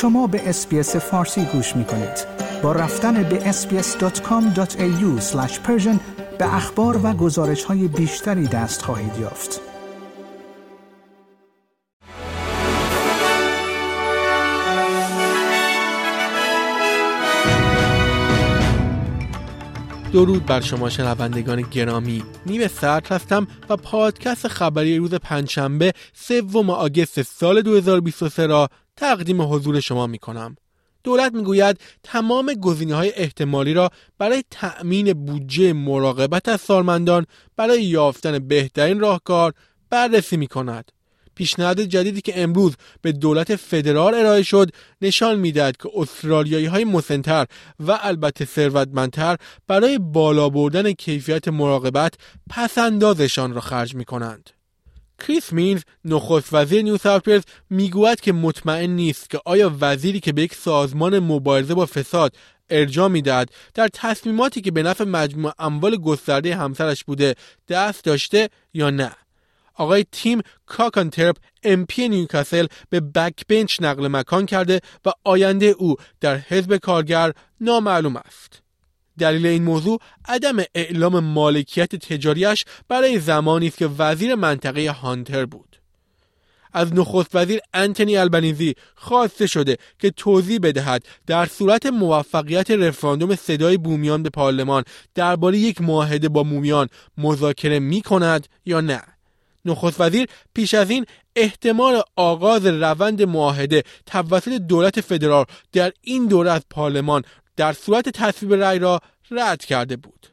شما به اسپیس فارسی گوش می کنید. با رفتن به sbs.com.au به اخبار و گزارش های بیشتری دست خواهید یافت. درود بر شما شنوندگان گرامی نیمه سرد هستم و پادکست خبری روز پنجشنبه سوم آگست سال 2023 را تقدیم حضور شما می کنم. دولت می‌گوید تمام گزینه های احتمالی را برای تأمین بودجه مراقبت از سالمندان برای یافتن بهترین راهکار بررسی می کند. پیشنهاد جدیدی که امروز به دولت فدرال ارائه شد نشان می‌دهد که استرالیایی های مسنتر و البته ثروتمندتر برای بالا بردن کیفیت مراقبت پس اندازشان را خرج می کنند. کریس مینز نخست وزیر نیو ساوت می‌گوید که مطمئن نیست که آیا وزیری که به یک سازمان مبارزه با فساد ارجاع می‌دهد در تصمیماتی که به نفع مجموع اموال گسترده همسرش بوده دست داشته یا نه آقای تیم کراکانتورپ MP نیوکاسل به backbench نقل مکان کرده و آینده او در حزب کارگر نامعلوم است. دلیل این موضوع عدم اعلام مالکیت تجاریش برای زمانی است که وزیر منطقه هانتر بود. از نخست وزیر انتنی البنیزی خواسته شده که توضیح بدهد در صورت موفقیت رفراندوم صدای بومیان به پارلمان درباره یک معاهده با مومیان مذاکره می کند یا نه. نخست وزیر پیش از این احتمال آغاز روند معاهده توسط دولت فدرال در این دوره از پارلمان در صورت تصویب رأی را رد کرده بود.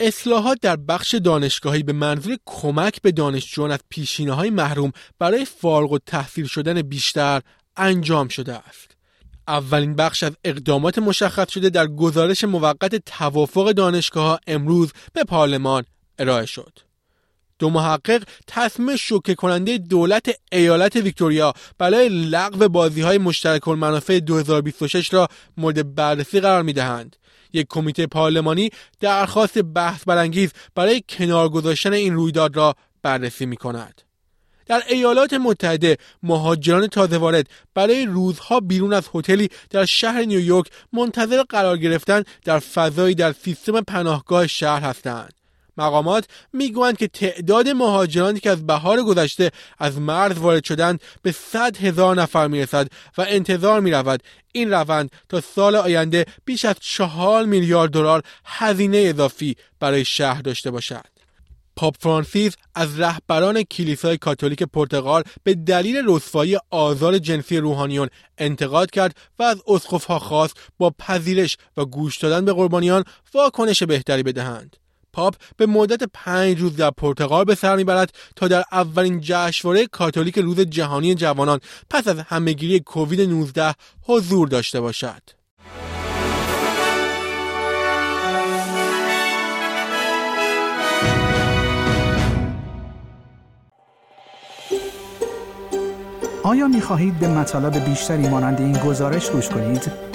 اصلاحات در بخش دانشگاهی به منظور کمک به دانشجویان از پیشینه های محروم برای فارغ و تحصیل شدن بیشتر انجام شده است. اولین بخش از اقدامات مشخص شده در گزارش موقت توافق دانشگاه ها امروز به پارلمان ارائه شد. دو محقق تصمیم شوکه کننده دولت ایالت ویکتوریا برای لغو بازی های مشترک المنافع 2026 را مورد بررسی قرار می دهند. یک کمیته پارلمانی درخواست بحث برانگیز برای کنار گذاشتن این رویداد را بررسی می کند. در ایالات متحده مهاجران تازه وارد برای روزها بیرون از هتلی در شهر نیویورک منتظر قرار گرفتن در فضایی در سیستم پناهگاه شهر هستند. مقامات می‌گویند که تعداد مهاجرانی که از بهار گذشته از مرز وارد شدند به صد هزار نفر می‌رسد و انتظار می‌رود. این روند تا سال آینده بیش از چهار میلیارد دلار هزینه اضافی برای شهر داشته باشد. پاپ فرانسیس از رهبران کلیسای کاتولیک پرتغال به دلیل رسوایی آزار جنسی روحانیون انتقاد کرد و از اسقفها خواست با پذیرش و گوش دادن به قربانیان واکنش بهتری بدهند. پاپ به مدت پنج روز در پرتغال به سر می‌برد تا در اولین جشنواره کاتولیک روز جهانی جوانان پس از همهگیری کووید 19 حضور داشته باشد. آیا می خواهید به مطالب بیشتری مانند این گزارش گوش کنید؟